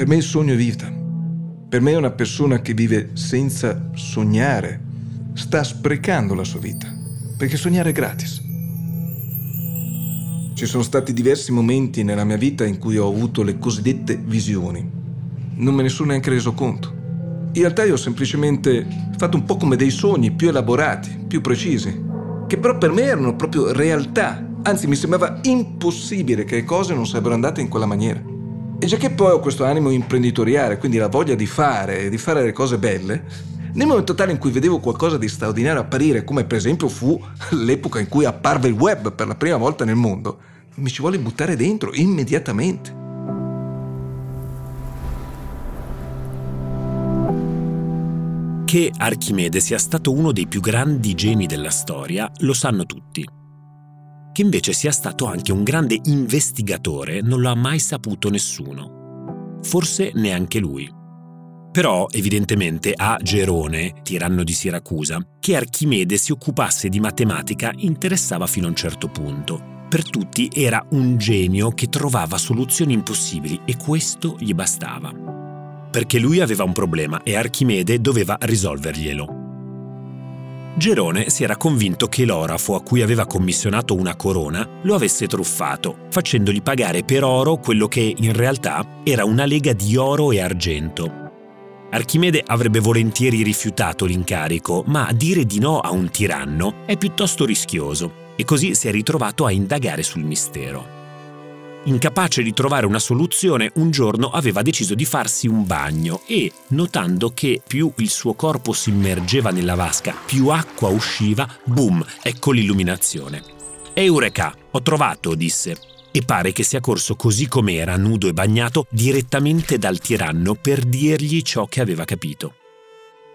Per me il sogno è vita. Per me una persona che vive senza sognare sta sprecando la sua vita, perché sognare è gratis. Ci sono stati diversi momenti nella mia vita in cui ho avuto le cosiddette visioni. Non me ne sono neanche reso conto. In realtà io ho semplicemente fatto un po' come dei sogni più elaborati, più precisi, che però per me erano proprio realtà. Anzi, mi sembrava impossibile che le cose non sarebbero andate in quella maniera. E già che poi ho questo animo imprenditoriale, quindi la voglia di fare, di fare le cose belle, nel momento tale in cui vedevo qualcosa di straordinario apparire, come per esempio fu l'epoca in cui apparve il web per la prima volta nel mondo, mi ci vuole buttare dentro immediatamente. Che Archimede sia stato uno dei più grandi geni della storia lo sanno tutti. Che invece sia stato anche un grande investigatore non lo ha mai saputo nessuno. Forse neanche lui. Però, evidentemente, a Gerone, tiranno di Siracusa, che Archimede si occupasse di matematica interessava fino a un certo punto. Per tutti era un genio che trovava soluzioni impossibili e questo gli bastava perché lui aveva un problema e Archimede doveva risolverglielo. Gerone si era convinto che l'orafo a cui aveva commissionato una corona lo avesse truffato, facendogli pagare per oro quello che in realtà era una lega di oro e argento. Archimede avrebbe volentieri rifiutato l'incarico, ma dire di no a un tiranno è piuttosto rischioso, e così si è ritrovato a indagare sul mistero. Incapace di trovare una soluzione, un giorno aveva deciso di farsi un bagno e, notando che più il suo corpo si immergeva nella vasca, più acqua usciva, boom, ecco l'illuminazione. Eureka, ho trovato, disse. E pare che sia corso così com'era, nudo e bagnato, direttamente dal tiranno per dirgli ciò che aveva capito.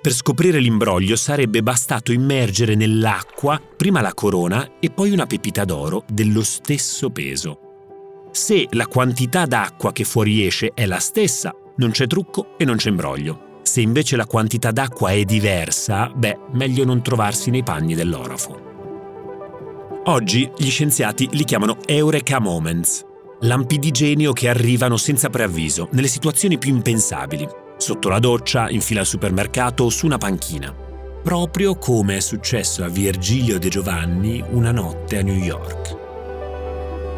Per scoprire l'imbroglio sarebbe bastato immergere nell'acqua prima la corona e poi una pepita d'oro dello stesso peso. Se la quantità d'acqua che fuoriesce è la stessa, non c'è trucco e non c'è imbroglio. Se invece la quantità d'acqua è diversa, beh, meglio non trovarsi nei panni dell'orafo. Oggi gli scienziati li chiamano Eureka Moments, lampi di genio che arrivano senza preavviso, nelle situazioni più impensabili, sotto la doccia, in fila al supermercato o su una panchina. Proprio come è successo a Virgilio De Giovanni una notte a New York.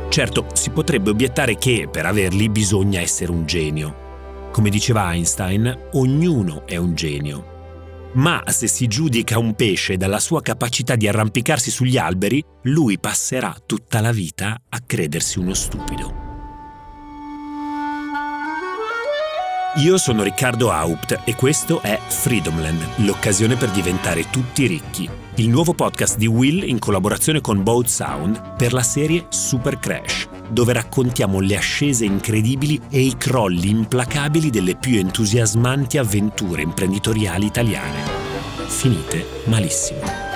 Certo, si potrebbe obiettare che per averli bisogna essere un genio. Come diceva Einstein, ognuno è un genio. Ma se si giudica un pesce dalla sua capacità di arrampicarsi sugli alberi, lui passerà tutta la vita a credersi uno stupido. Io sono Riccardo Haupt e questo è Freedomland, l'occasione per diventare tutti ricchi. Il nuovo podcast di Will in collaborazione con Boat Sound per la serie Super Crash, dove raccontiamo le ascese incredibili e i crolli implacabili delle più entusiasmanti avventure imprenditoriali italiane. Finite malissimo.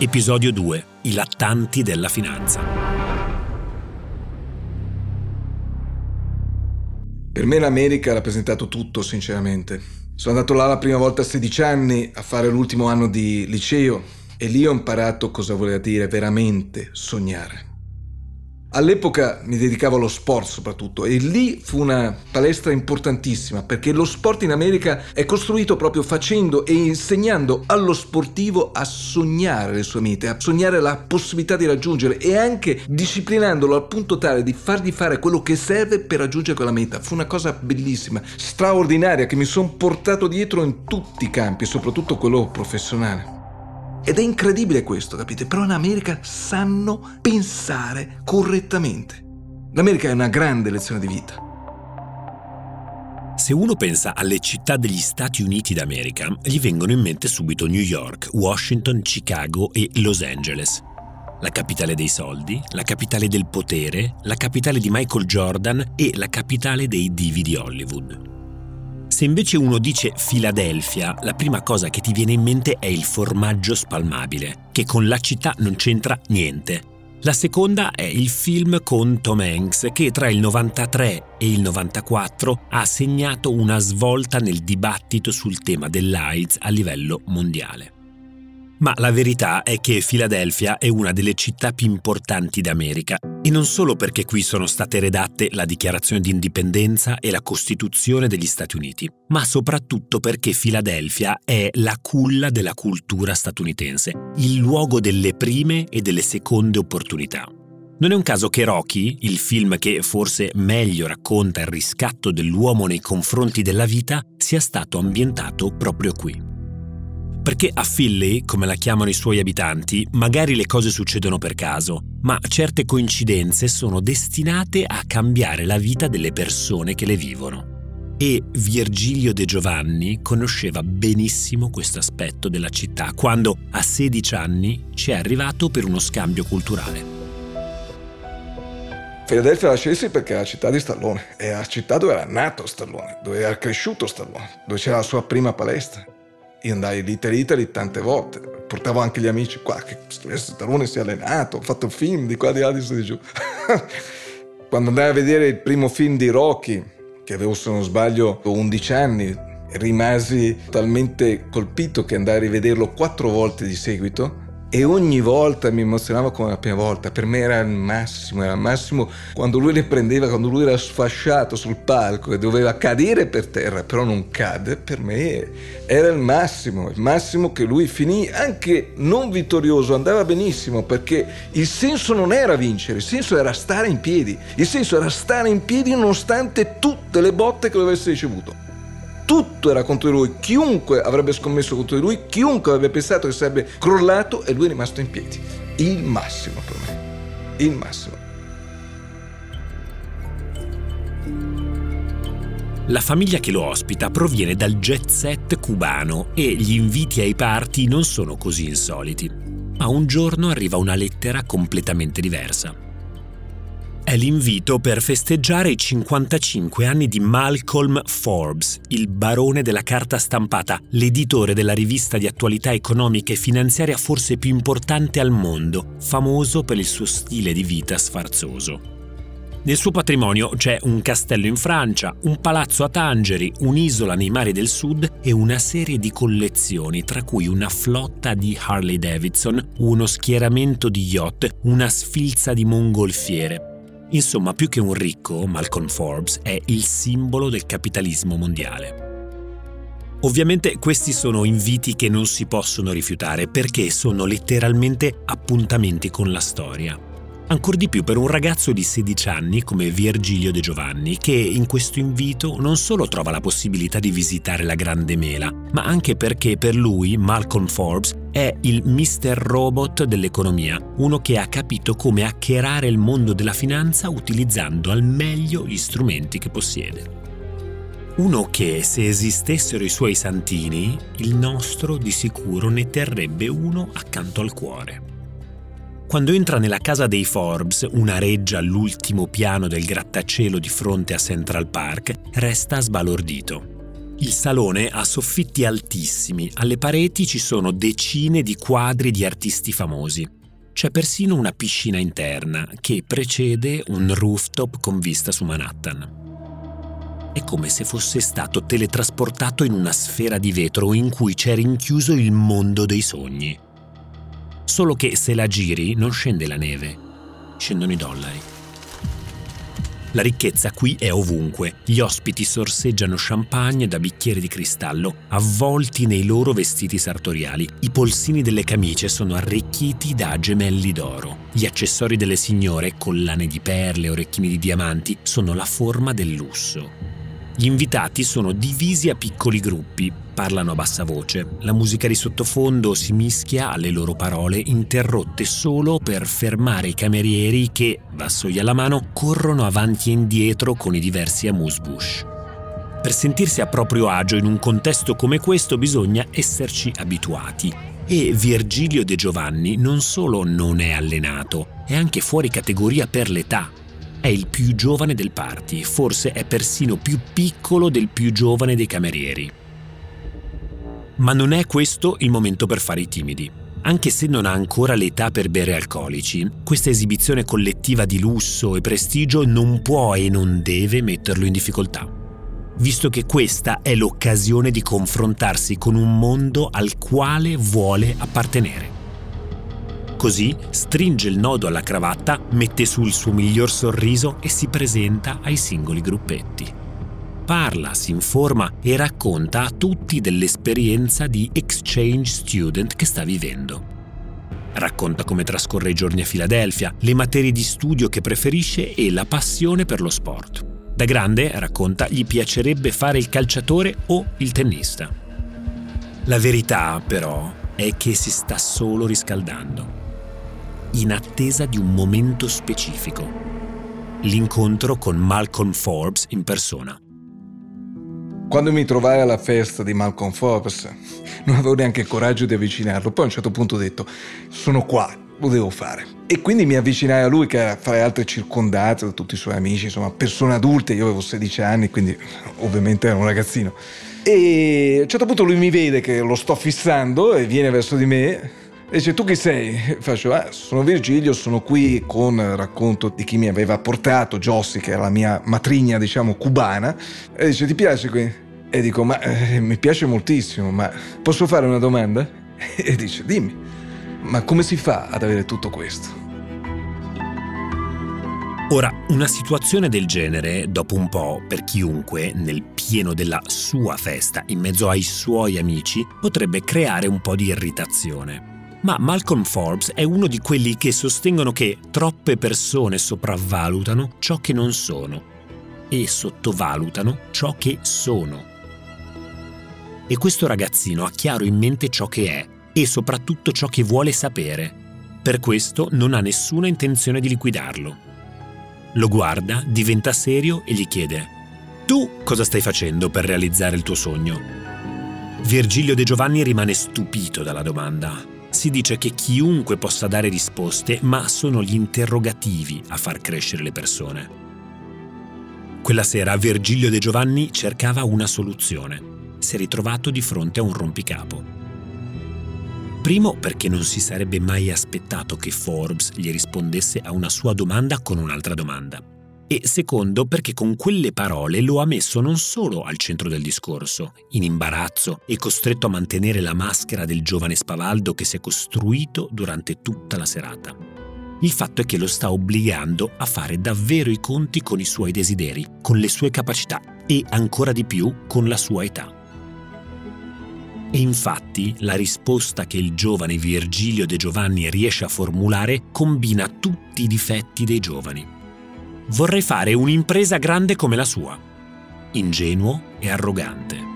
Episodio 2. I lattanti della finanza. Per me l'America ha rappresentato tutto, sinceramente. Sono andato là la prima volta a 16 anni a fare l'ultimo anno di liceo e lì ho imparato cosa voleva dire veramente sognare. All'epoca mi dedicavo allo sport soprattutto e lì fu una palestra importantissima perché lo sport in America è costruito proprio facendo e insegnando allo sportivo a sognare le sue mete, a sognare la possibilità di raggiungere e anche disciplinandolo al punto tale di fargli fare quello che serve per raggiungere quella meta. Fu una cosa bellissima, straordinaria che mi sono portato dietro in tutti i campi, soprattutto quello professionale. Ed è incredibile questo, capite? Però in America sanno pensare correttamente. L'America è una grande lezione di vita. Se uno pensa alle città degli Stati Uniti d'America, gli vengono in mente subito New York, Washington, Chicago e Los Angeles. La capitale dei soldi, la capitale del potere, la capitale di Michael Jordan e la capitale dei divi di Hollywood. Se invece uno dice Filadelfia, la prima cosa che ti viene in mente è il formaggio spalmabile, che con la città non c'entra niente. La seconda è il film con Tom Hanks che tra il 93 e il 94 ha segnato una svolta nel dibattito sul tema dell'AIDS a livello mondiale. Ma la verità è che Filadelfia è una delle città più importanti d'America e non solo perché qui sono state redatte la dichiarazione di indipendenza e la Costituzione degli Stati Uniti, ma soprattutto perché Filadelfia è la culla della cultura statunitense, il luogo delle prime e delle seconde opportunità. Non è un caso che Rocky, il film che forse meglio racconta il riscatto dell'uomo nei confronti della vita, sia stato ambientato proprio qui. Perché a Philly, come la chiamano i suoi abitanti, magari le cose succedono per caso, ma certe coincidenze sono destinate a cambiare la vita delle persone che le vivono. E Virgilio De Giovanni conosceva benissimo questo aspetto della città quando a 16 anni ci è arrivato per uno scambio culturale. Filadelfia la scelse perché è la città di Stallone, è la città dove era nato Stallone, dove era cresciuto Stallone, dove c'era la sua prima palestra. Io andai all'Italy Italy tante volte, portavo anche gli amici qua, che Stallone si è allenato, ho fatto film di qua, di là, di su, di giù. Quando andai a vedere il primo film di Rocky, che avevo se non sbaglio 11 anni, rimasi talmente colpito che andai a rivederlo quattro volte di seguito e ogni volta mi emozionava come la prima volta. Per me era il massimo, era il massimo quando lui le prendeva, quando lui era sfasciato sul palco e doveva cadere per terra, però non cade, per me era il massimo, il massimo che lui finì anche non vittorioso, andava benissimo perché il senso non era vincere, il senso era stare in piedi, il senso era stare in piedi nonostante tutte le botte che avesse ricevuto tutto era contro di lui, chiunque avrebbe scommesso contro di lui, chiunque avrebbe pensato che sarebbe crollato e lui è rimasto in piedi. Il massimo per me, il massimo. La famiglia che lo ospita proviene dal jet set cubano e gli inviti ai party non sono così insoliti. Ma un giorno arriva una lettera completamente diversa è l'invito per festeggiare i 55 anni di Malcolm Forbes, il barone della carta stampata, l'editore della rivista di attualità economica e finanziaria forse più importante al mondo, famoso per il suo stile di vita sfarzoso. Nel suo patrimonio c'è un castello in Francia, un palazzo a Tangeri, un'isola nei mari del sud e una serie di collezioni, tra cui una flotta di Harley Davidson, uno schieramento di yacht, una sfilza di mongolfiere, Insomma, più che un ricco, Malcolm Forbes è il simbolo del capitalismo mondiale. Ovviamente questi sono inviti che non si possono rifiutare perché sono letteralmente appuntamenti con la storia. Ancor di più per un ragazzo di 16 anni come Virgilio De Giovanni, che in questo invito non solo trova la possibilità di visitare la Grande Mela, ma anche perché per lui Malcolm Forbes è il Mr. Robot dell'economia, uno che ha capito come hackerare il mondo della finanza utilizzando al meglio gli strumenti che possiede. Uno che, se esistessero i suoi santini, il nostro di sicuro ne terrebbe uno accanto al cuore. Quando entra nella casa dei Forbes, una reggia all'ultimo piano del grattacielo di fronte a Central Park, resta sbalordito. Il salone ha soffitti altissimi, alle pareti ci sono decine di quadri di artisti famosi. C'è persino una piscina interna che precede un rooftop con vista su Manhattan. È come se fosse stato teletrasportato in una sfera di vetro in cui c'è rinchiuso il mondo dei sogni. Solo che se la giri non scende la neve, scendono i dollari. La ricchezza qui è ovunque. Gli ospiti sorseggiano champagne da bicchieri di cristallo, avvolti nei loro vestiti sartoriali. I polsini delle camicie sono arricchiti da gemelli d'oro. Gli accessori delle signore, collane di perle, orecchini di diamanti, sono la forma del lusso. Gli invitati sono divisi a piccoli gruppi, parlano a bassa voce, la musica di sottofondo si mischia alle loro parole interrotte solo per fermare i camerieri che, vassoi alla mano, corrono avanti e indietro con i diversi amuse-bouche. Per sentirsi a proprio agio in un contesto come questo bisogna esserci abituati. E Virgilio De Giovanni non solo non è allenato, è anche fuori categoria per l'età, è il più giovane del party, forse è persino più piccolo del più giovane dei camerieri. Ma non è questo il momento per fare i timidi. Anche se non ha ancora l'età per bere alcolici, questa esibizione collettiva di lusso e prestigio non può e non deve metterlo in difficoltà, visto che questa è l'occasione di confrontarsi con un mondo al quale vuole appartenere. Così stringe il nodo alla cravatta, mette su il suo miglior sorriso e si presenta ai singoli gruppetti. Parla, si informa e racconta a tutti dell'esperienza di exchange student che sta vivendo. Racconta come trascorre i giorni a Filadelfia, le materie di studio che preferisce e la passione per lo sport. Da grande, racconta, gli piacerebbe fare il calciatore o il tennista. La verità, però, è che si sta solo riscaldando in attesa di un momento specifico, l'incontro con Malcolm Forbes in persona. Quando mi trovai alla festa di Malcolm Forbes, non avevo neanche il coraggio di avvicinarlo. Poi a un certo punto ho detto, sono qua, lo devo fare. E quindi mi avvicinai a lui che era fra le altre circondato da tutti i suoi amici, insomma, persone adulte, io avevo 16 anni, quindi ovviamente ero un ragazzino. E a un certo punto lui mi vede che lo sto fissando e viene verso di me e dice, tu chi sei? Faccio, ah, sono Virgilio, sono qui con il racconto di chi mi aveva portato, Jossi, che è la mia matrigna, diciamo, cubana. E dice, ti piace qui? E dico, ma eh, mi piace moltissimo, ma posso fare una domanda? E dice, dimmi, ma come si fa ad avere tutto questo? Ora, una situazione del genere, dopo un po', per chiunque, nel pieno della sua festa, in mezzo ai suoi amici, potrebbe creare un po' di irritazione. Ma Malcolm Forbes è uno di quelli che sostengono che troppe persone sopravvalutano ciò che non sono e sottovalutano ciò che sono. E questo ragazzino ha chiaro in mente ciò che è e soprattutto ciò che vuole sapere. Per questo non ha nessuna intenzione di liquidarlo. Lo guarda, diventa serio e gli chiede Tu cosa stai facendo per realizzare il tuo sogno? Virgilio De Giovanni rimane stupito dalla domanda si dice che chiunque possa dare risposte, ma sono gli interrogativi a far crescere le persone. Quella sera Virgilio De Giovanni cercava una soluzione. Si è ritrovato di fronte a un rompicapo. Primo perché non si sarebbe mai aspettato che Forbes gli rispondesse a una sua domanda con un'altra domanda e secondo perché con quelle parole lo ha messo non solo al centro del discorso, in imbarazzo e costretto a mantenere la maschera del giovane spavaldo che si è costruito durante tutta la serata. Il fatto è che lo sta obbligando a fare davvero i conti con i suoi desideri, con le sue capacità e ancora di più con la sua età. E infatti la risposta che il giovane Virgilio De Giovanni riesce a formulare combina tutti i difetti dei giovani vorrei fare un'impresa grande come la sua, ingenuo e arrogante.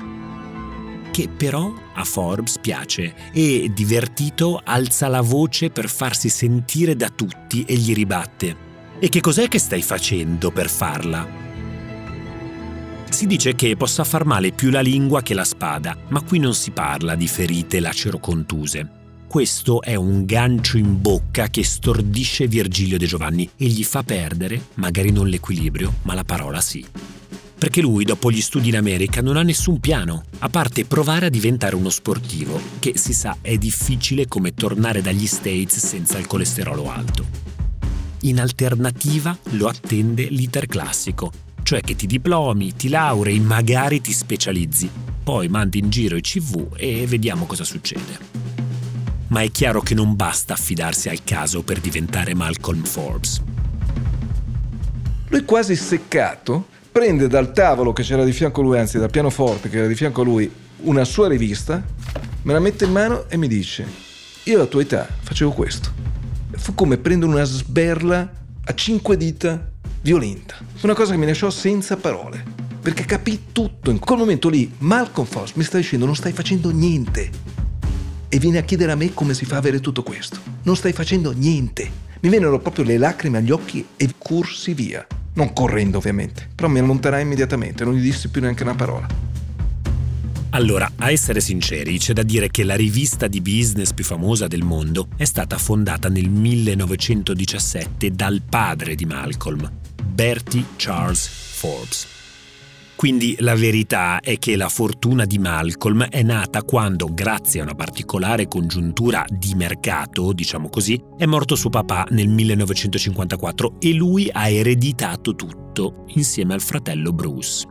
Che però a Forbes piace e, divertito, alza la voce per farsi sentire da tutti e gli ribatte. E che cos'è che stai facendo per farla? Si dice che possa far male più la lingua che la spada, ma qui non si parla di ferite lacero-contuse questo è un gancio in bocca che stordisce Virgilio De Giovanni e gli fa perdere, magari non l'equilibrio, ma la parola sì. Perché lui, dopo gli studi in America, non ha nessun piano, a parte provare a diventare uno sportivo, che si sa è difficile come tornare dagli States senza il colesterolo alto. In alternativa lo attende l'iter classico, cioè che ti diplomi, ti laurei, magari ti specializzi, poi mandi in giro i CV e vediamo cosa succede ma è chiaro che non basta affidarsi al caso per diventare Malcolm Forbes. Lui quasi seccato prende dal tavolo che c'era di fianco a lui, anzi dal pianoforte che era di fianco a lui, una sua rivista, me la mette in mano e mi dice, io alla tua età facevo questo. Fu come prendere una sberla a cinque dita violenta. Una cosa che mi lasciò senza parole, perché capì tutto. In quel momento lì, Malcolm Forbes mi sta dicendo non stai facendo niente e viene a chiedere a me come si fa a avere tutto questo. Non stai facendo niente. Mi vennero proprio le lacrime agli occhi e corsi via. Non correndo ovviamente, però mi allontanai immediatamente, non gli dissi più neanche una parola. Allora, a essere sinceri, c'è da dire che la rivista di business più famosa del mondo è stata fondata nel 1917 dal padre di Malcolm, Bertie Charles Forbes. Quindi la verità è che la fortuna di Malcolm è nata quando, grazie a una particolare congiuntura di mercato, diciamo così, è morto suo papà nel 1954 e lui ha ereditato tutto insieme al fratello Bruce.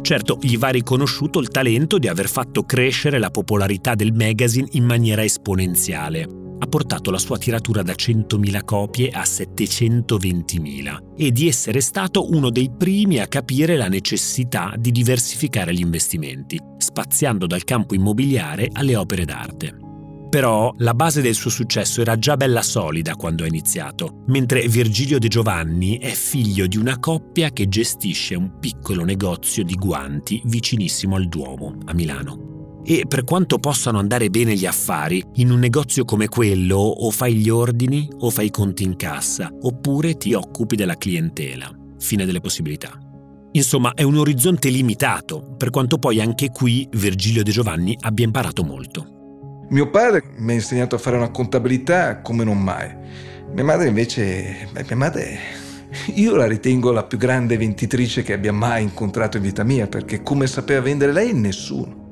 Certo, gli va riconosciuto il talento di aver fatto crescere la popolarità del magazine in maniera esponenziale. Ha portato la sua tiratura da 100.000 copie a 720.000 e di essere stato uno dei primi a capire la necessità di diversificare gli investimenti, spaziando dal campo immobiliare alle opere d'arte. Però la base del suo successo era già bella solida quando ha iniziato, mentre Virgilio De Giovanni è figlio di una coppia che gestisce un piccolo negozio di guanti vicinissimo al Duomo, a Milano. E per quanto possano andare bene gli affari, in un negozio come quello o fai gli ordini o fai i conti in cassa, oppure ti occupi della clientela. Fine delle possibilità. Insomma, è un orizzonte limitato, per quanto poi anche qui Virgilio De Giovanni abbia imparato molto. Mio padre mi ha insegnato a fare una contabilità come non mai. Mia madre invece, beh, mia madre, io la ritengo la più grande venditrice che abbia mai incontrato in vita mia, perché come sapeva vendere lei, nessuno.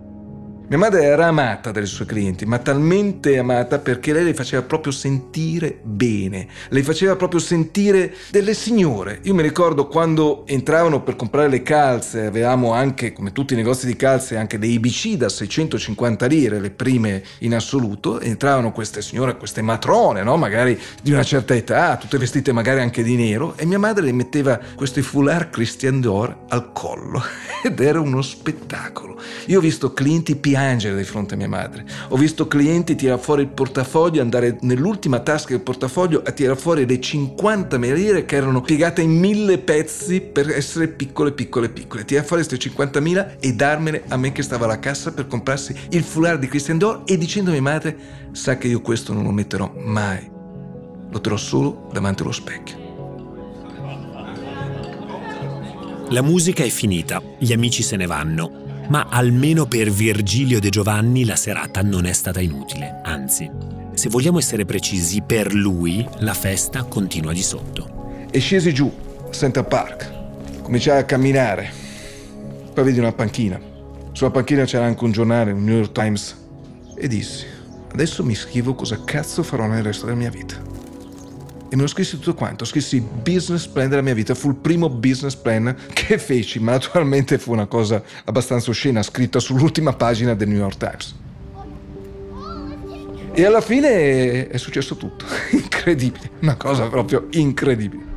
Mia madre era amata dai suoi clienti, ma talmente amata perché lei le faceva proprio sentire bene, le faceva proprio sentire delle signore. Io mi ricordo quando entravano per comprare le calze, avevamo anche, come tutti i negozi di calze, anche dei IBC da 650 lire, le prime in assoluto, entravano queste signore, queste matrone, no? magari di una certa età, tutte vestite magari anche di nero, e mia madre le metteva questi foulard Christian Dior al collo ed era uno spettacolo. Io ho visto clienti piangere di fronte a mia madre. Ho visto clienti tirare fuori il portafoglio, andare nell'ultima tasca del portafoglio a tirare fuori le 50 lire che erano piegate in mille pezzi per essere piccole, piccole, piccole. Tirare fuori queste 50.000 e darmene a me che stava alla cassa per comprarsi il foulard di Christian Dior e dicendo a mia madre, sa che io questo non lo metterò mai. Lo terrò solo davanti allo specchio. La musica è finita, gli amici se ne vanno ma almeno per Virgilio De Giovanni la serata non è stata inutile, anzi, se vogliamo essere precisi, per lui la festa continua di sotto. E scesi giù, a Center Park, cominciai a camminare, poi vedi una panchina. Sulla panchina c'era anche un giornale, un New York Times, e dissi, adesso mi scrivo cosa cazzo farò nel resto della mia vita e me lo scrissi tutto quanto. Scrissi business plan della mia vita. Fu il primo business plan che feci, ma naturalmente fu una cosa abbastanza oscena, scritta sull'ultima pagina del New York Times. E alla fine è successo tutto. incredibile, una cosa proprio incredibile.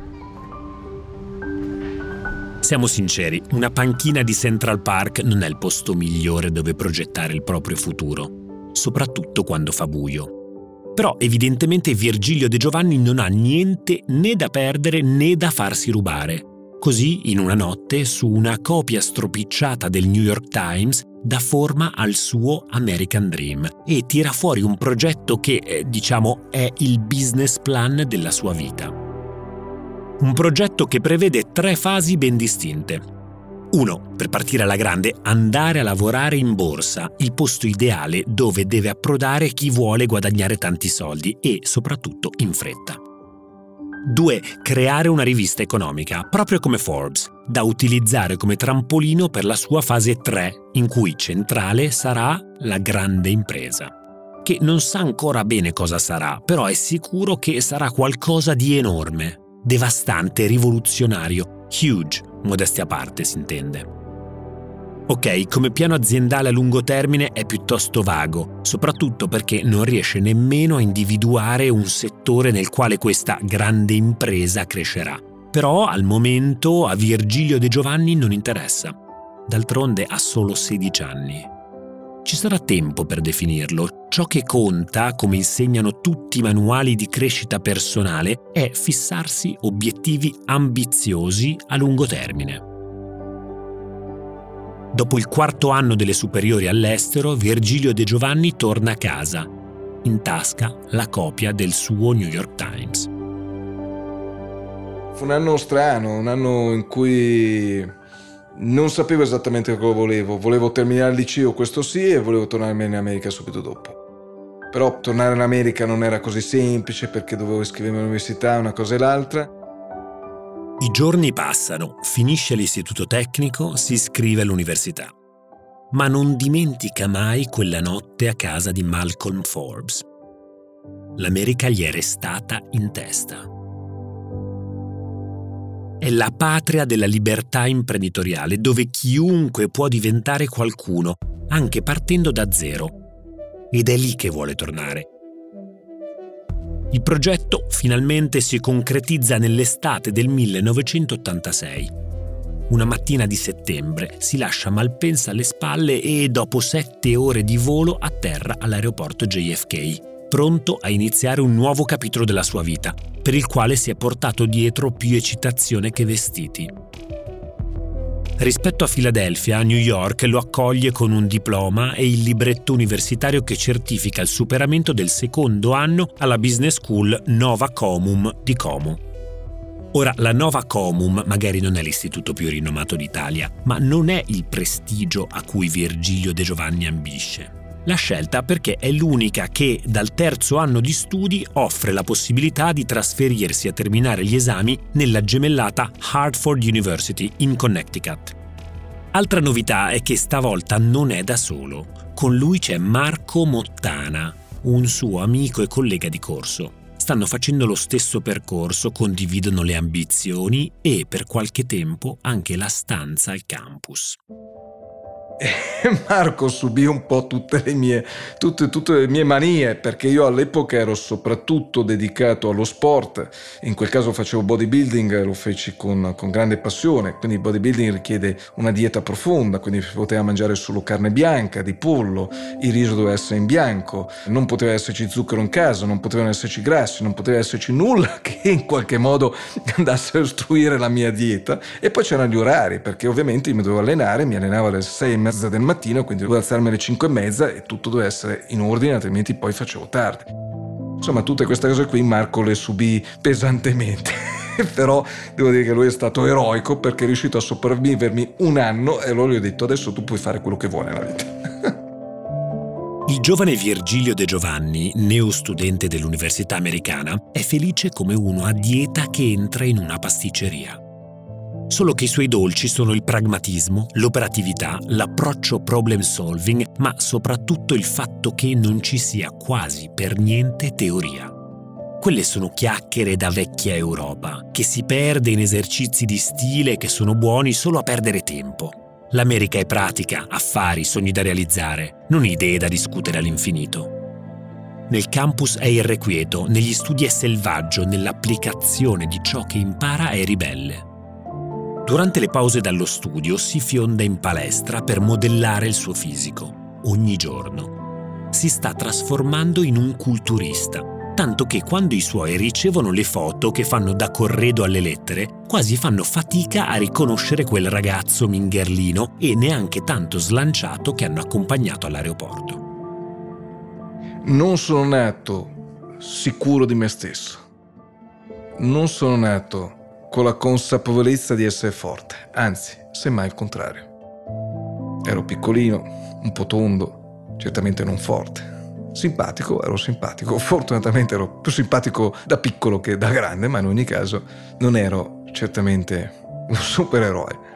Siamo sinceri, una panchina di Central Park non è il posto migliore dove progettare il proprio futuro, soprattutto quando fa buio. Però evidentemente Virgilio De Giovanni non ha niente né da perdere né da farsi rubare. Così, in una notte, su una copia stropicciata del New York Times, dà forma al suo American Dream e tira fuori un progetto che, eh, diciamo, è il business plan della sua vita. Un progetto che prevede tre fasi ben distinte. 1. Per partire alla grande, andare a lavorare in borsa, il posto ideale dove deve approdare chi vuole guadagnare tanti soldi e soprattutto in fretta. 2. Creare una rivista economica, proprio come Forbes, da utilizzare come trampolino per la sua fase 3, in cui centrale sarà la grande impresa. Che non sa ancora bene cosa sarà, però è sicuro che sarà qualcosa di enorme, devastante, rivoluzionario, huge, modestia a parte si intende. Ok, come piano aziendale a lungo termine è piuttosto vago, soprattutto perché non riesce nemmeno a individuare un settore nel quale questa grande impresa crescerà. Però al momento a Virgilio De Giovanni non interessa. D'altronde ha solo 16 anni. Ci sarà tempo per definirlo. Ciò che conta, come insegnano tutti i manuali di crescita personale, è fissarsi obiettivi ambiziosi a lungo termine. Dopo il quarto anno delle superiori all'estero, Virgilio De Giovanni torna a casa, in tasca la copia del suo New York Times. Fu un anno strano, un anno in cui non sapevo esattamente cosa volevo. Volevo terminare il liceo, questo sì, e volevo tornare in America subito dopo. Però tornare in America non era così semplice perché dovevo iscrivermi all'università, una cosa e l'altra. I giorni passano, finisce l'istituto tecnico, si iscrive all'università. Ma non dimentica mai quella notte a casa di Malcolm Forbes. L'America gli è restata in testa. È la patria della libertà imprenditoriale dove chiunque può diventare qualcuno, anche partendo da zero. Ed è lì che vuole tornare il progetto finalmente si concretizza nell'estate del 1986. Una mattina di settembre si lascia Malpensa alle spalle e dopo sette ore di volo atterra all'aeroporto JFK, pronto a iniziare un nuovo capitolo della sua vita, per il quale si è portato dietro più eccitazione che vestiti. Rispetto a Filadelfia, New York lo accoglie con un diploma e il libretto universitario che certifica il superamento del secondo anno alla Business School Nova Comum di Como. Ora, la Nova Comum magari non è l'istituto più rinomato d'Italia, ma non è il prestigio a cui Virgilio De Giovanni ambisce. La scelta perché è l'unica che dal terzo anno di studi offre la possibilità di trasferirsi a terminare gli esami nella gemellata Hartford University in Connecticut. Altra novità è che stavolta non è da solo. Con lui c'è Marco Mottana, un suo amico e collega di corso. Stanno facendo lo stesso percorso, condividono le ambizioni e per qualche tempo anche la stanza al campus. E Marco subì un po' tutte le, mie, tutte, tutte le mie manie perché io all'epoca ero soprattutto dedicato allo sport, in quel caso facevo bodybuilding, lo feci con, con grande passione, quindi il bodybuilding richiede una dieta profonda, quindi si poteva mangiare solo carne bianca, di pollo, il riso doveva essere in bianco, non poteva esserci zucchero in casa, non potevano esserci grassi, non poteva esserci nulla che in qualche modo andasse a ostruire la mia dieta. E poi c'erano gli orari perché ovviamente io mi dovevo allenare, mi allenavo alle 6 mezza del mattino, quindi dovevo alzarmi alle 5 e mezza e tutto doveva essere in ordine, altrimenti poi facevo tardi. Insomma, tutte queste cose qui Marco le subì pesantemente. Però devo dire che lui è stato eroico perché è riuscito a sopravvivermi un anno e allora gli ho detto adesso tu puoi fare quello che vuoi nella vita. Il giovane Virgilio De Giovanni, neo studente dell'Università americana, è felice come uno a dieta che entra in una pasticceria. Solo che i suoi dolci sono il pragmatismo, l'operatività, l'approccio problem solving, ma soprattutto il fatto che non ci sia quasi per niente teoria. Quelle sono chiacchiere da vecchia Europa, che si perde in esercizi di stile che sono buoni solo a perdere tempo. L'America è pratica, affari, sogni da realizzare, non idee da discutere all'infinito. Nel campus è irrequieto, negli studi è selvaggio, nell'applicazione di ciò che impara è ribelle. Durante le pause dallo studio si fionda in palestra per modellare il suo fisico, ogni giorno. Si sta trasformando in un culturista, tanto che quando i suoi ricevono le foto che fanno da corredo alle lettere, quasi fanno fatica a riconoscere quel ragazzo mingherlino e neanche tanto slanciato che hanno accompagnato all'aeroporto. Non sono nato sicuro di me stesso. Non sono nato con la consapevolezza di essere forte, anzi, semmai il contrario. Ero piccolino, un po' tondo, certamente non forte. Simpatico, ero simpatico, fortunatamente ero più simpatico da piccolo che da grande, ma in ogni caso non ero certamente un supereroe.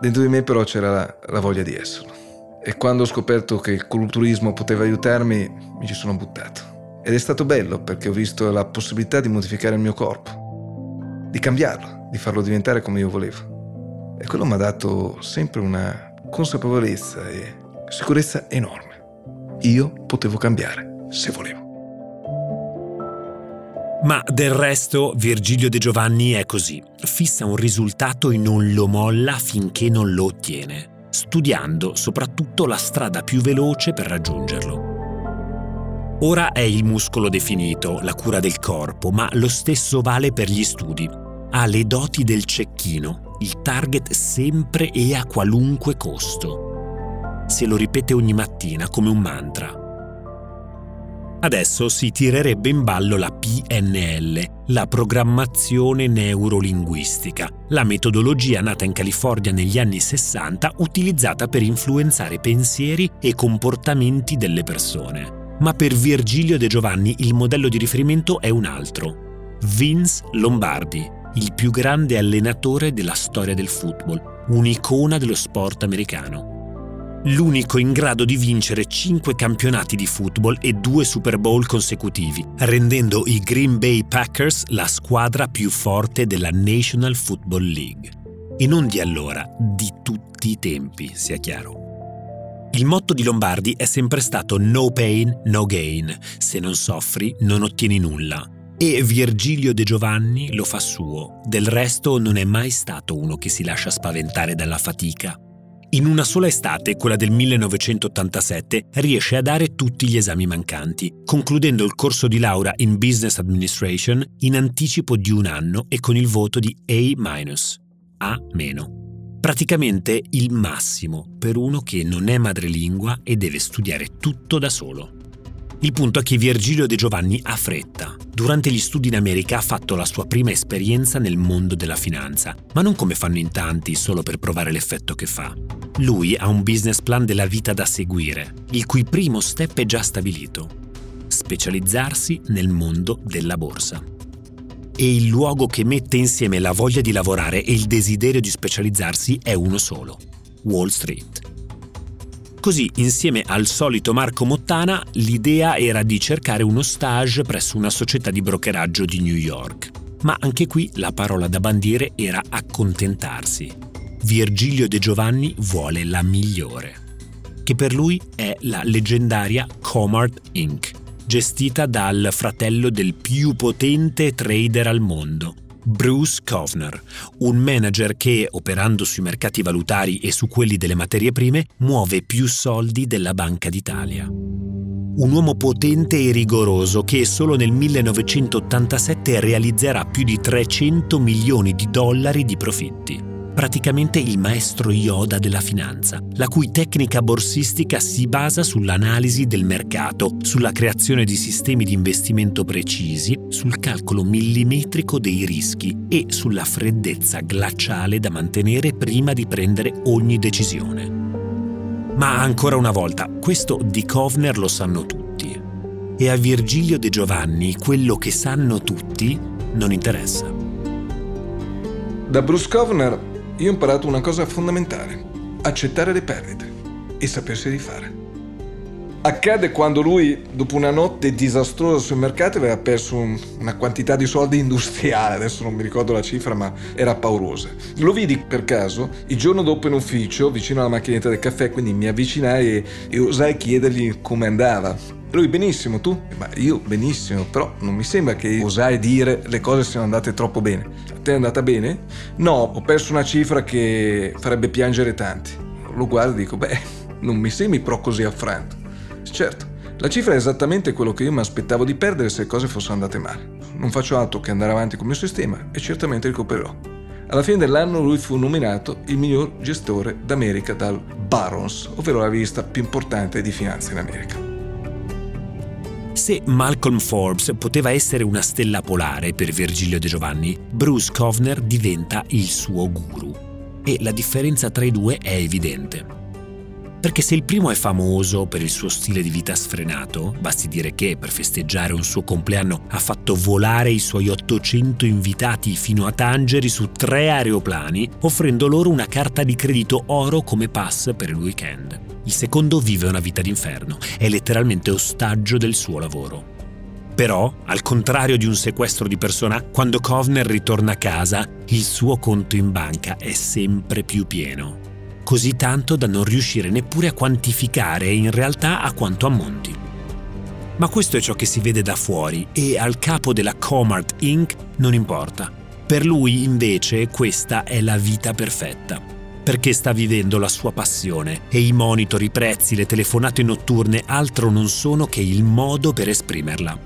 Dentro di me però c'era la, la voglia di esserlo. E quando ho scoperto che il culturismo poteva aiutarmi, mi ci sono buttato. Ed è stato bello perché ho visto la possibilità di modificare il mio corpo, di cambiarlo di farlo diventare come io volevo. E quello mi ha dato sempre una consapevolezza e sicurezza enorme. Io potevo cambiare se volevo. Ma del resto Virgilio De Giovanni è così. Fissa un risultato e non lo molla finché non lo ottiene, studiando soprattutto la strada più veloce per raggiungerlo. Ora è il muscolo definito, la cura del corpo, ma lo stesso vale per gli studi ha le doti del cecchino, il target sempre e a qualunque costo. Se lo ripete ogni mattina come un mantra. Adesso si tirerebbe in ballo la PNL, la programmazione neurolinguistica, la metodologia nata in California negli anni 60 utilizzata per influenzare pensieri e comportamenti delle persone. Ma per Virgilio De Giovanni il modello di riferimento è un altro. Vince Lombardi, il più grande allenatore della storia del football, un'icona dello sport americano l'unico in grado di vincere cinque campionati di football e due Super Bowl consecutivi, rendendo i Green Bay Packers la squadra più forte della National Football League. E non di allora, di tutti i tempi, sia chiaro. Il motto di Lombardi è sempre stato no pain, no gain. Se non soffri, non ottieni nulla. E Virgilio De Giovanni lo fa suo. Del resto non è mai stato uno che si lascia spaventare dalla fatica in una sola estate, quella del 1987, riesce a dare tutti gli esami mancanti, concludendo il corso di laurea in Business Administration in anticipo di un anno e con il voto di A-, A-. Praticamente il massimo per uno che non è madrelingua e deve studiare tutto da solo. Il punto è che Virgilio De Giovanni ha fretta. Durante gli studi in America ha fatto la sua prima esperienza nel mondo della finanza, ma non come fanno in tanti solo per provare l'effetto che fa. Lui ha un business plan della vita da seguire, il cui primo step è già stabilito. Specializzarsi nel mondo della borsa. E il luogo che mette insieme la voglia di lavorare e il desiderio di specializzarsi è uno solo, Wall Street. Così, insieme al solito Marco Mottana, l'idea era di cercare uno stage presso una società di brokeraggio di New York. Ma anche qui la parola da bandire era accontentarsi. Virgilio De Giovanni vuole la migliore, che per lui è la leggendaria Comart Inc., gestita dal fratello del più potente trader al mondo, Bruce Kovner, un manager che, operando sui mercati valutari e su quelli delle materie prime, muove più soldi della Banca d'Italia. Un uomo potente e rigoroso che solo nel 1987 realizzerà più di 300 milioni di dollari di profitti praticamente il maestro Yoda della finanza, la cui tecnica borsistica si basa sull'analisi del mercato, sulla creazione di sistemi di investimento precisi, sul calcolo millimetrico dei rischi e sulla freddezza glaciale da mantenere prima di prendere ogni decisione. Ma ancora una volta, questo di Kovner lo sanno tutti. E a Virgilio De Giovanni quello che sanno tutti non interessa. Da Bruce Kovner io ho imparato una cosa fondamentale, accettare le perdite e sapersi rifare. Accade quando lui, dopo una notte disastrosa sui mercati, aveva perso un, una quantità di soldi industriale, adesso non mi ricordo la cifra, ma era paurosa. Lo vidi per caso il giorno dopo in ufficio, vicino alla macchinetta del caffè, quindi mi avvicinai e, e osai chiedergli come andava. Lui benissimo, tu? Ma io benissimo, però non mi sembra che osai dire le cose siano andate troppo bene. A te è andata bene? No, ho perso una cifra che farebbe piangere tanti. Lo guardo e dico, beh, non mi sembri però così affranto. Certo, la cifra è esattamente quello che io mi aspettavo di perdere se le cose fossero andate male. Non faccio altro che andare avanti con il mio sistema e certamente recupererò. Alla fine dell'anno lui fu nominato il miglior gestore d'America dal Barons, ovvero la rivista più importante di finanza in America. Se Malcolm Forbes poteva essere una stella polare per Virgilio De Giovanni, Bruce Kovner diventa il suo guru. E la differenza tra i due è evidente. Perché se il primo è famoso per il suo stile di vita sfrenato, basti dire che per festeggiare un suo compleanno ha fatto volare i suoi 800 invitati fino a Tangeri su tre aeroplani, offrendo loro una carta di credito oro come pass per il weekend. Il secondo vive una vita d'inferno, è letteralmente ostaggio del suo lavoro. Però, al contrario di un sequestro di persona, quando Kovner ritorna a casa, il suo conto in banca è sempre più pieno. Così tanto da non riuscire neppure a quantificare in realtà a quanto ammonti. Ma questo è ciò che si vede da fuori e al capo della Comart Inc. non importa. Per lui invece questa è la vita perfetta perché sta vivendo la sua passione e i monitor, i prezzi, le telefonate notturne altro non sono che il modo per esprimerla.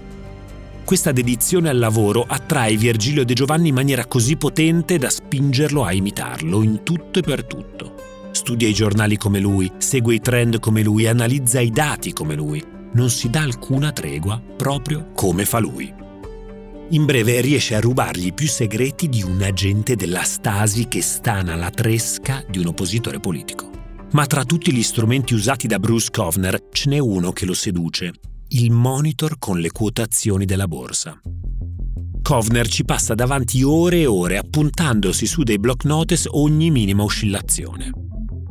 Questa dedizione al lavoro attrae Virgilio De Giovanni in maniera così potente da spingerlo a imitarlo in tutto e per tutto. Studia i giornali come lui, segue i trend come lui, analizza i dati come lui. Non si dà alcuna tregua proprio come fa lui. In breve riesce a rubargli più segreti di un agente della Stasi che stana la tresca di un oppositore politico. Ma tra tutti gli strumenti usati da Bruce Kovner ce n'è uno che lo seduce, il monitor con le quotazioni della borsa. Kovner ci passa davanti ore e ore appuntandosi su dei block notice ogni minima oscillazione.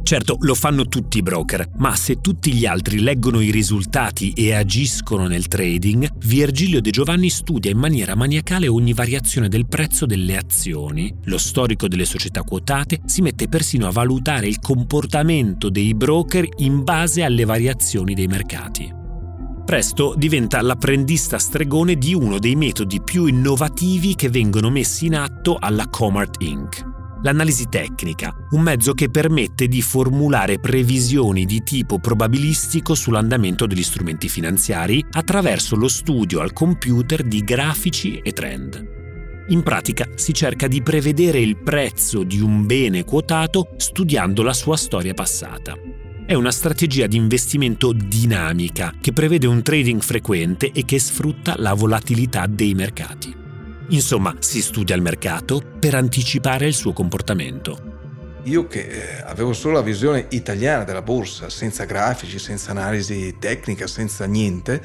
Certo, lo fanno tutti i broker, ma se tutti gli altri leggono i risultati e agiscono nel trading, Virgilio De Giovanni studia in maniera maniacale ogni variazione del prezzo delle azioni, lo storico delle società quotate, si mette persino a valutare il comportamento dei broker in base alle variazioni dei mercati. Presto diventa l'apprendista stregone di uno dei metodi più innovativi che vengono messi in atto alla Comart Inc l'analisi tecnica, un mezzo che permette di formulare previsioni di tipo probabilistico sull'andamento degli strumenti finanziari attraverso lo studio al computer di grafici e trend. In pratica si cerca di prevedere il prezzo di un bene quotato studiando la sua storia passata. È una strategia di investimento dinamica che prevede un trading frequente e che sfrutta la volatilità dei mercati. Insomma, si studia il mercato per anticipare il suo comportamento. Io che eh, avevo solo la visione italiana della borsa, senza grafici, senza analisi tecnica, senza niente,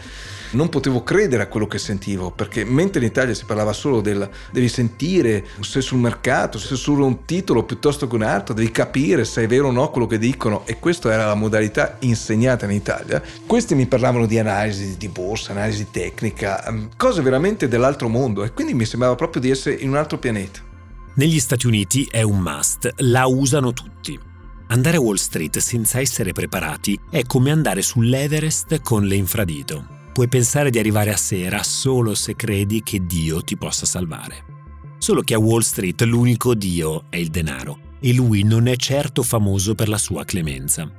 non potevo credere a quello che sentivo, perché mentre in Italia si parlava solo del devi sentire se sul mercato, se su un titolo piuttosto che un altro, devi capire se è vero o no quello che dicono e questa era la modalità insegnata in Italia, questi mi parlavano di analisi di borsa, analisi tecnica, mm, cose veramente dell'altro mondo e quindi mi sembrava proprio di essere in un altro pianeta. Negli Stati Uniti è un must, la usano tutti. Andare a Wall Street senza essere preparati è come andare sull'Everest con le infradito. Puoi pensare di arrivare a sera solo se credi che Dio ti possa salvare. Solo che a Wall Street l'unico Dio è il denaro e lui non è certo famoso per la sua clemenza.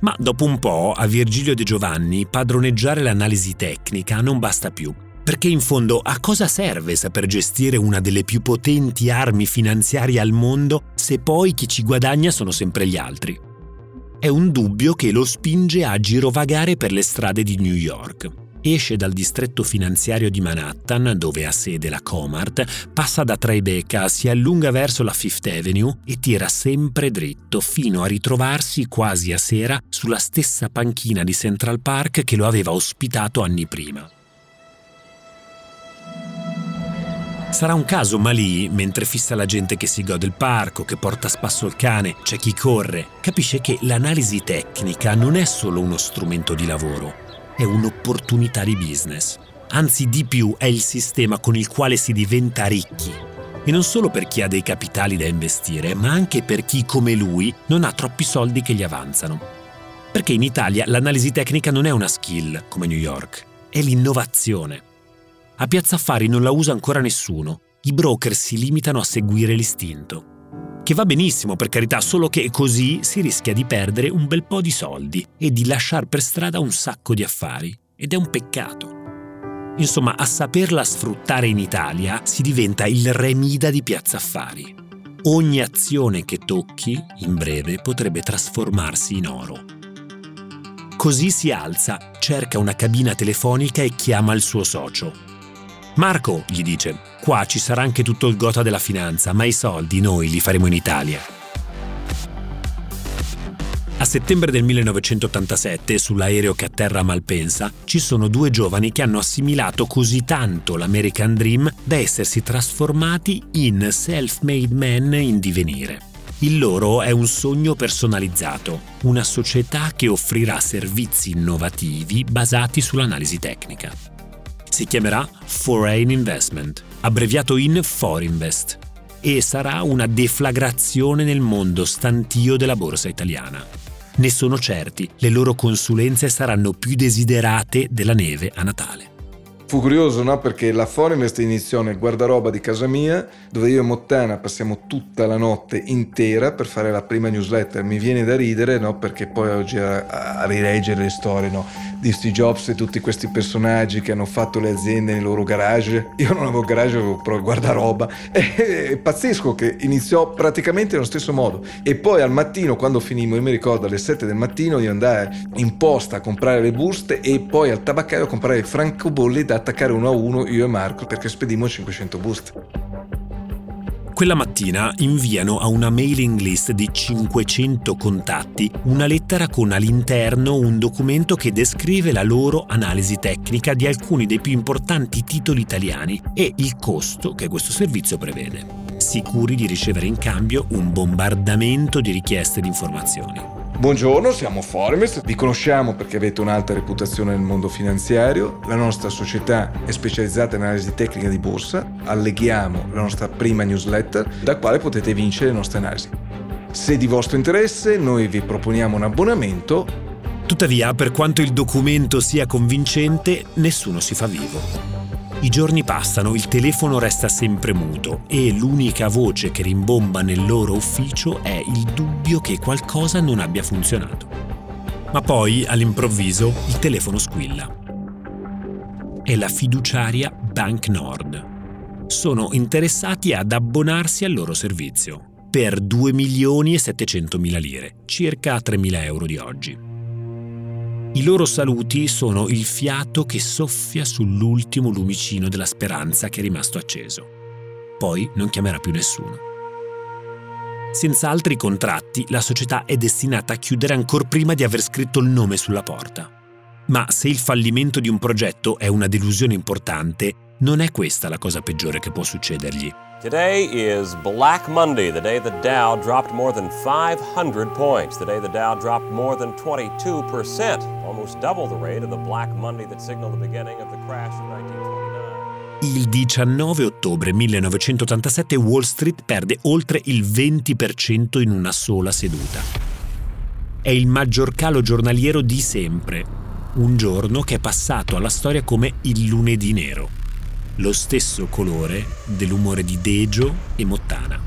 Ma dopo un po' a Virgilio De Giovanni padroneggiare l'analisi tecnica non basta più perché in fondo a cosa serve saper gestire una delle più potenti armi finanziarie al mondo se poi chi ci guadagna sono sempre gli altri? È un dubbio che lo spinge a girovagare per le strade di New York. Esce dal distretto finanziario di Manhattan, dove ha sede la Comart, passa da Tribeca, si allunga verso la Fifth Avenue e tira sempre dritto fino a ritrovarsi quasi a sera sulla stessa panchina di Central Park che lo aveva ospitato anni prima. Sarà un caso, ma lì, mentre fissa la gente che si gode il parco, che porta a spasso il cane, c'è chi corre, capisce che l'analisi tecnica non è solo uno strumento di lavoro, è un'opportunità di business. Anzi, di più, è il sistema con il quale si diventa ricchi. E non solo per chi ha dei capitali da investire, ma anche per chi, come lui, non ha troppi soldi che gli avanzano. Perché in Italia l'analisi tecnica non è una skill, come New York, è l'innovazione. A Piazza Affari non la usa ancora nessuno. I broker si limitano a seguire l'istinto. Che va benissimo, per carità, solo che così si rischia di perdere un bel po' di soldi e di lasciare per strada un sacco di affari. Ed è un peccato. Insomma, a saperla sfruttare in Italia si diventa il remida di Piazza Affari. Ogni azione che tocchi, in breve, potrebbe trasformarsi in oro. Così si alza, cerca una cabina telefonica e chiama il suo socio. Marco, gli dice, qua ci sarà anche tutto il gota della finanza, ma i soldi noi li faremo in Italia. A settembre del 1987, sull'aereo che atterra a Malpensa, ci sono due giovani che hanno assimilato così tanto l'American Dream da essersi trasformati in self-made men in divenire. Il loro è un sogno personalizzato, una società che offrirà servizi innovativi basati sull'analisi tecnica si chiamerà Foreign Investment, abbreviato in Forinvest, e sarà una deflagrazione nel mondo stantio della borsa italiana. Ne sono certi, le loro consulenze saranno più desiderate della neve a Natale. Fu curioso, no? Perché la Forinvest iniziò nel guardaroba di casa mia, dove io e Mottana passiamo tutta la notte intera per fare la prima newsletter. Mi viene da ridere, no? Perché poi oggi a, a rileggere le storie, no? Di Steve Jobs e tutti questi personaggi che hanno fatto le aziende nei loro garage. Io non avevo garage, avevo però il guardaroba. È pazzesco che iniziò praticamente nello stesso modo. E poi al mattino, quando finimmo, io mi ricordo alle 7 del mattino, io andai in posta a comprare le buste e poi al tabaccaio a comprare francobolli da attaccare uno a uno io e Marco perché spedimmo 500 buste. Quella mattina inviano a una mailing list di 500 contatti una lettera con all'interno un documento che descrive la loro analisi tecnica di alcuni dei più importanti titoli italiani e il costo che questo servizio prevede, sicuri di ricevere in cambio un bombardamento di richieste di informazioni. Buongiorno, siamo Foremes, vi conosciamo perché avete un'alta reputazione nel mondo finanziario, la nostra società è specializzata in analisi tecnica di borsa, alleghiamo la nostra prima newsletter da quale potete vincere le nostre analisi. Se di vostro interesse noi vi proponiamo un abbonamento. Tuttavia, per quanto il documento sia convincente, nessuno si fa vivo. I giorni passano, il telefono resta sempre muto e l'unica voce che rimbomba nel loro ufficio è il dubbio che qualcosa non abbia funzionato. Ma poi, all'improvviso, il telefono squilla. È la fiduciaria Bank Nord. Sono interessati ad abbonarsi al loro servizio per 2 milioni e 700 mila lire, circa 3 mila euro di oggi. I loro saluti sono il fiato che soffia sull'ultimo lumicino della speranza che è rimasto acceso. Poi non chiamerà più nessuno. Senza altri contratti, la società è destinata a chiudere ancora prima di aver scritto il nome sulla porta. Ma se il fallimento di un progetto è una delusione importante, non è questa la cosa peggiore che può succedergli. Today is Black Monday, the day the Dow dropped more than 500 points, the day the Dow dropped more than 22%, almost double the rate of the Black Monday that signaled the beginning of the crash of 1929. Il 19 ottobre 1987 Wall Street perde oltre il 20% in una sola seduta. È il maggior calo giornaliero di sempre, un giorno che è passato alla storia come il lunedì nero lo stesso colore dell'umore di Dejo e Mottana.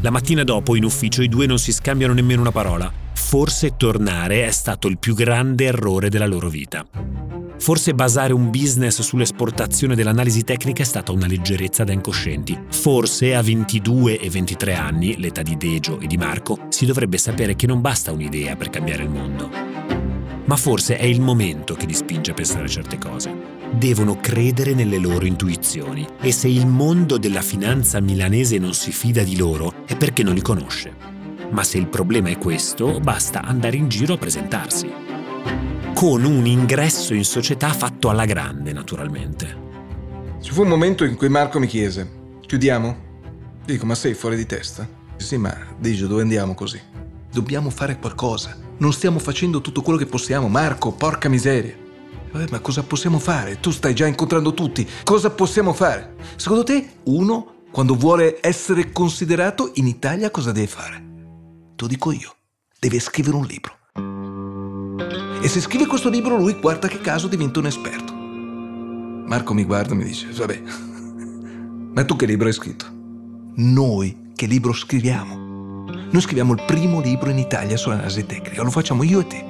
La mattina dopo in ufficio i due non si scambiano nemmeno una parola. Forse tornare è stato il più grande errore della loro vita. Forse basare un business sull'esportazione dell'analisi tecnica è stata una leggerezza da incoscienti. Forse a 22 e 23 anni, l'età di Dejo e di Marco, si dovrebbe sapere che non basta un'idea per cambiare il mondo. Ma forse è il momento che li spinge a pensare certe cose devono credere nelle loro intuizioni e se il mondo della finanza milanese non si fida di loro è perché non li conosce. Ma se il problema è questo, basta andare in giro a presentarsi. Con un ingresso in società fatto alla grande, naturalmente. Ci fu un momento in cui Marco mi chiese, chiudiamo? Dico, ma sei fuori di testa? Sì, ma Digio, dove andiamo così? Dobbiamo fare qualcosa. Non stiamo facendo tutto quello che possiamo, Marco, porca miseria. Eh, ma cosa possiamo fare? Tu stai già incontrando tutti. Cosa possiamo fare? Secondo te, uno, quando vuole essere considerato in Italia, cosa deve fare? Te lo dico io. Deve scrivere un libro. E se scrive questo libro, lui, guarda che caso, diventa un esperto. Marco mi guarda e mi dice, vabbè, ma tu che libro hai scritto? Noi che libro scriviamo? Noi scriviamo il primo libro in Italia sull'analisi tecnica, lo facciamo io e te.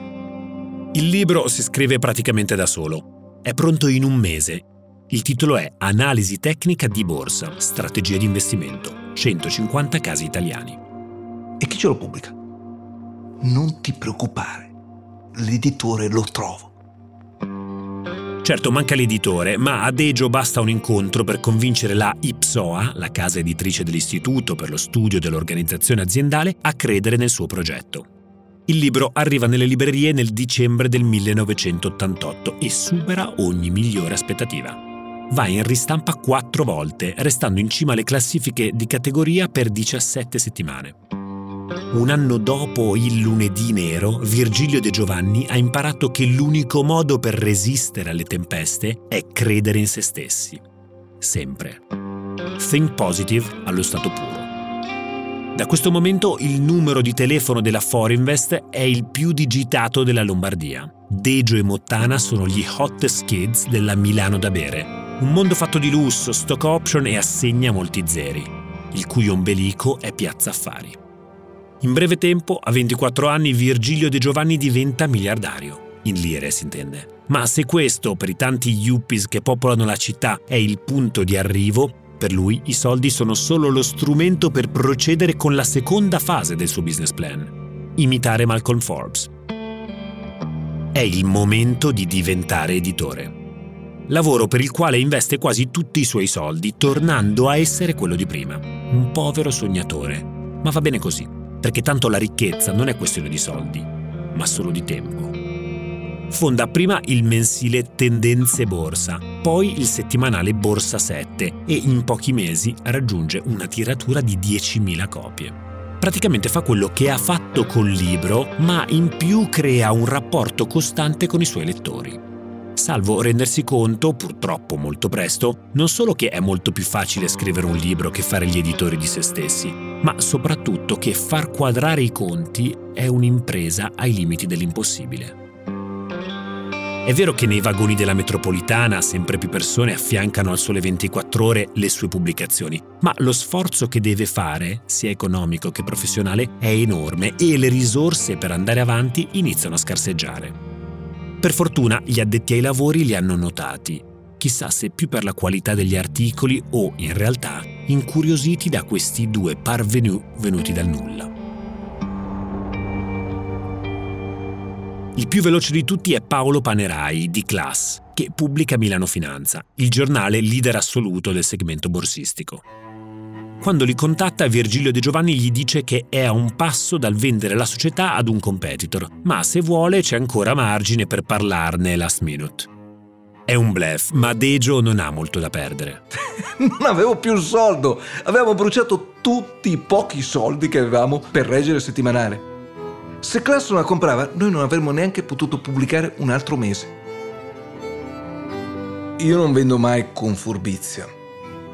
Il libro si scrive praticamente da solo. È pronto in un mese. Il titolo è Analisi tecnica di borsa, strategia di investimento, 150 casi italiani. E chi ce lo pubblica? Non ti preoccupare, l'editore lo trovo. Certo, manca l'editore, ma a Dejo basta un incontro per convincere la IPSOA, la casa editrice dell'Istituto per lo studio dell'organizzazione aziendale, a credere nel suo progetto. Il libro arriva nelle librerie nel dicembre del 1988 e supera ogni migliore aspettativa. Va in ristampa quattro volte, restando in cima alle classifiche di categoria per 17 settimane. Un anno dopo il lunedì nero, Virgilio De Giovanni ha imparato che l'unico modo per resistere alle tempeste è credere in se stessi. Sempre. Think positive allo stato puro. Da questo momento il numero di telefono della Forinvest è il più digitato della Lombardia. Dejo e Mottana sono gli hottest kids della Milano da bere. Un mondo fatto di lusso, stock option e assegna molti zeri, il cui ombelico è Piazza Affari. In breve tempo, a 24 anni, Virgilio De Giovanni diventa miliardario. In lire, si intende. Ma se questo, per i tanti yuppies che popolano la città, è il punto di arrivo, per lui i soldi sono solo lo strumento per procedere con la seconda fase del suo business plan, imitare Malcolm Forbes. È il momento di diventare editore. lavoro per il quale investe quasi tutti i suoi soldi, tornando a essere quello di prima, un povero sognatore. Ma va bene così, perché tanto la ricchezza non è questione di soldi, ma solo di tempo. Fonda prima il mensile Tendenze Borsa, poi il settimanale Borsa 7 e in pochi mesi raggiunge una tiratura di 10.000 copie. Praticamente fa quello che ha fatto col libro, ma in più crea un rapporto costante con i suoi lettori. Salvo rendersi conto, purtroppo molto presto, non solo che è molto più facile scrivere un libro che fare gli editori di se stessi, ma soprattutto che far quadrare i conti è un'impresa ai limiti dell'impossibile. È vero che nei vagoni della metropolitana sempre più persone affiancano al sole 24 ore le sue pubblicazioni, ma lo sforzo che deve fare, sia economico che professionale, è enorme e le risorse per andare avanti iniziano a scarseggiare. Per fortuna gli addetti ai lavori li hanno notati, chissà se più per la qualità degli articoli o, in realtà, incuriositi da questi due parvenu venuti dal nulla. Il più veloce di tutti è Paolo Panerai di Class, che pubblica Milano Finanza, il giornale leader assoluto del segmento borsistico. Quando li contatta, Virgilio De Giovanni gli dice che è a un passo dal vendere la società ad un competitor, ma se vuole c'è ancora margine per parlarne last minute. È un blef, ma Dejo non ha molto da perdere. non avevo più un soldo, avevamo bruciato tutti i pochi soldi che avevamo per reggere il settimanale. Se Class non la comprava, noi non avremmo neanche potuto pubblicare un altro mese. Io non vendo mai con furbizia.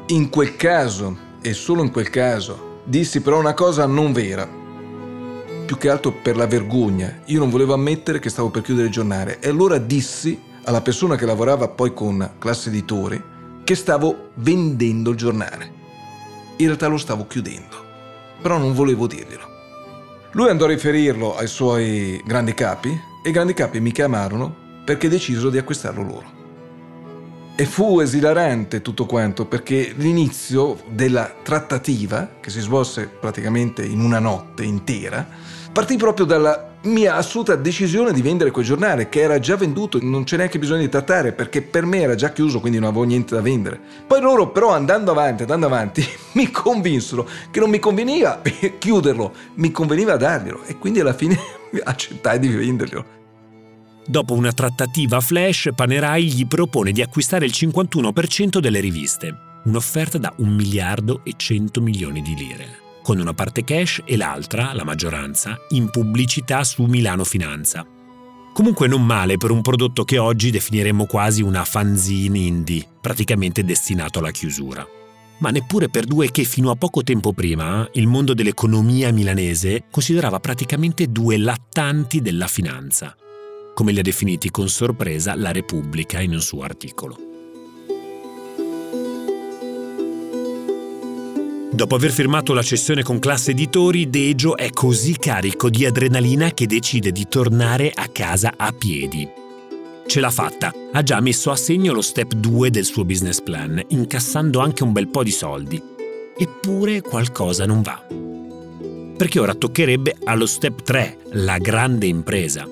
In quel caso, e solo in quel caso, dissi però una cosa non vera. Più che altro per la vergogna. Io non volevo ammettere che stavo per chiudere il giornale e allora dissi alla persona che lavorava poi con Class Editori che stavo vendendo il giornale. In realtà lo stavo chiudendo, però non volevo dirglielo. Lui andò a riferirlo ai suoi grandi capi e i grandi capi mi chiamarono perché decisero di acquistarlo loro. E fu esilarante tutto quanto perché l'inizio della trattativa, che si svolse praticamente in una notte intera, partì proprio dalla mia assoluta decisione di vendere quel giornale che era già venduto, non c'è neanche bisogno di trattare perché per me era già chiuso, quindi non avevo niente da vendere. Poi loro però andando avanti, andando avanti, mi convinsero che non mi conveniva chiuderlo, mi conveniva darglielo e quindi alla fine accettai di venderglielo. Dopo una trattativa flash, Panerai gli propone di acquistare il 51% delle riviste, un'offerta da 1 miliardo e 100 milioni di lire con una parte cash e l'altra, la maggioranza, in pubblicità su Milano Finanza. Comunque non male per un prodotto che oggi definiremmo quasi una fanzine indie, praticamente destinato alla chiusura. Ma neppure per due che fino a poco tempo prima il mondo dell'economia milanese considerava praticamente due lattanti della finanza, come li ha definiti con sorpresa la Repubblica in un suo articolo. Dopo aver firmato la cessione con classe editori, Dejo è così carico di adrenalina che decide di tornare a casa a piedi. Ce l'ha fatta, ha già messo a segno lo step 2 del suo business plan, incassando anche un bel po' di soldi. Eppure qualcosa non va. Perché ora toccherebbe allo step 3, la grande impresa.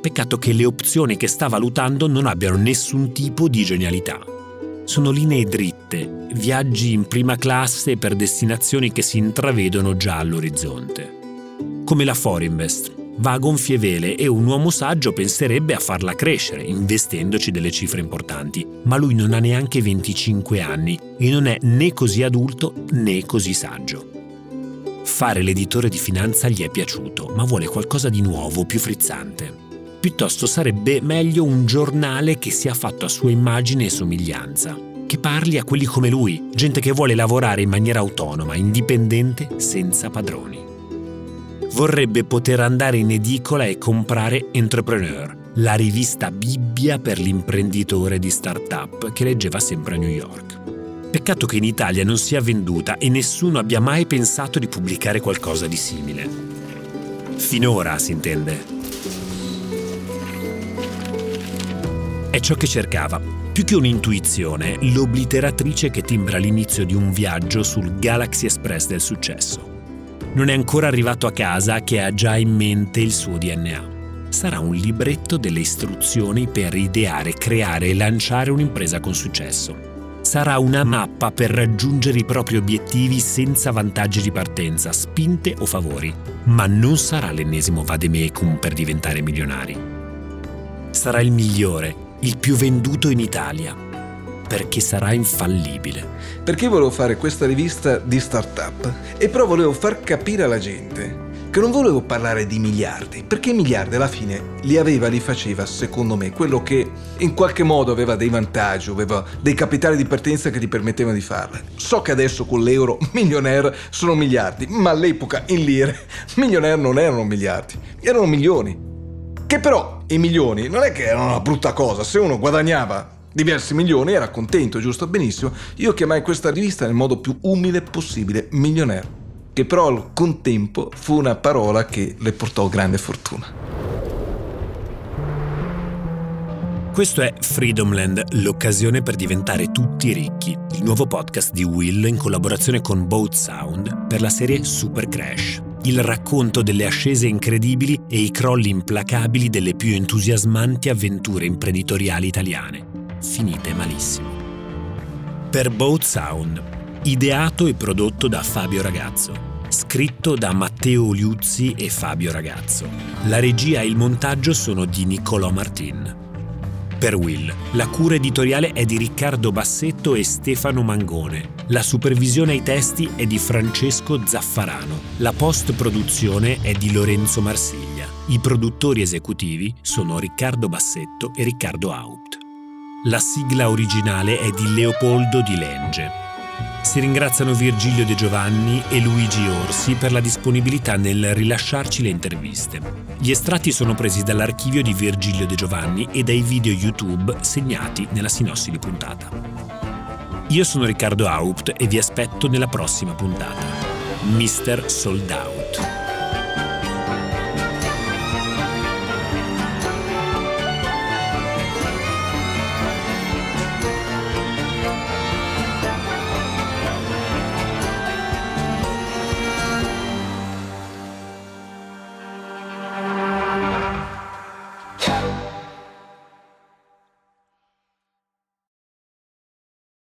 Peccato che le opzioni che sta valutando non abbiano nessun tipo di genialità sono linee dritte, viaggi in prima classe per destinazioni che si intravedono già all'orizzonte. Come la Forinvest, va a gonfie vele e un uomo saggio penserebbe a farla crescere, investendoci delle cifre importanti, ma lui non ha neanche 25 anni e non è né così adulto né così saggio. Fare l'editore di finanza gli è piaciuto, ma vuole qualcosa di nuovo, più frizzante piuttosto sarebbe meglio un giornale che sia fatto a sua immagine e somiglianza, che parli a quelli come lui, gente che vuole lavorare in maniera autonoma, indipendente, senza padroni. Vorrebbe poter andare in edicola e comprare Entrepreneur, la rivista Bibbia per l'imprenditore di start-up che leggeva sempre a New York. Peccato che in Italia non sia venduta e nessuno abbia mai pensato di pubblicare qualcosa di simile. Finora, si intende. È ciò che cercava. Più che un'intuizione, l'obliteratrice che timbra l'inizio di un viaggio sul Galaxy Express del successo. Non è ancora arrivato a casa che ha già in mente il suo DNA. sarà un libretto delle istruzioni per ideare, creare e lanciare un'impresa con successo. Sarà una mappa per raggiungere i propri obiettivi senza vantaggi di partenza, spinte o favori, ma non sarà l'ennesimo vademecum per diventare milionari. Sarà il migliore, il più venduto in Italia, perché sarà infallibile. Perché volevo fare questa rivista di startup e però volevo far capire alla gente che non volevo parlare di miliardi, perché i miliardi alla fine li aveva, li faceva, secondo me, quello che in qualche modo aveva dei vantaggi, aveva dei capitali di partenza che ti permettevano di farle. So che adesso con l'euro milionaire sono miliardi, ma all'epoca in lire milionaire non erano miliardi, erano milioni. Che però i milioni non è che erano una brutta cosa, se uno guadagnava diversi milioni era contento, giusto? Benissimo. Io chiamai questa rivista nel modo più umile possibile, milionaire che però al contempo fu una parola che le portò grande fortuna. Questo è Freedomland, l'occasione per diventare tutti ricchi, il nuovo podcast di Will in collaborazione con Boat Sound per la serie Super Crash, il racconto delle ascese incredibili e i crolli implacabili delle più entusiasmanti avventure imprenditoriali italiane, finite malissimo. Per Boat Sound, ideato e prodotto da Fabio Ragazzo scritto da Matteo Liuzzi e Fabio Ragazzo. La regia e il montaggio sono di Niccolò Martin. Per Will, la cura editoriale è di Riccardo Bassetto e Stefano Mangone. La supervisione ai testi è di Francesco Zaffarano. La post-produzione è di Lorenzo Marsiglia. I produttori esecutivi sono Riccardo Bassetto e Riccardo Haupt. La sigla originale è di Leopoldo Di Lenge. Si ringraziano Virgilio De Giovanni e Luigi Orsi per la disponibilità nel rilasciarci le interviste. Gli estratti sono presi dall'archivio di Virgilio De Giovanni e dai video YouTube segnati nella sinossi di puntata. Io sono Riccardo Haupt e vi aspetto nella prossima puntata. Mister Sold Out.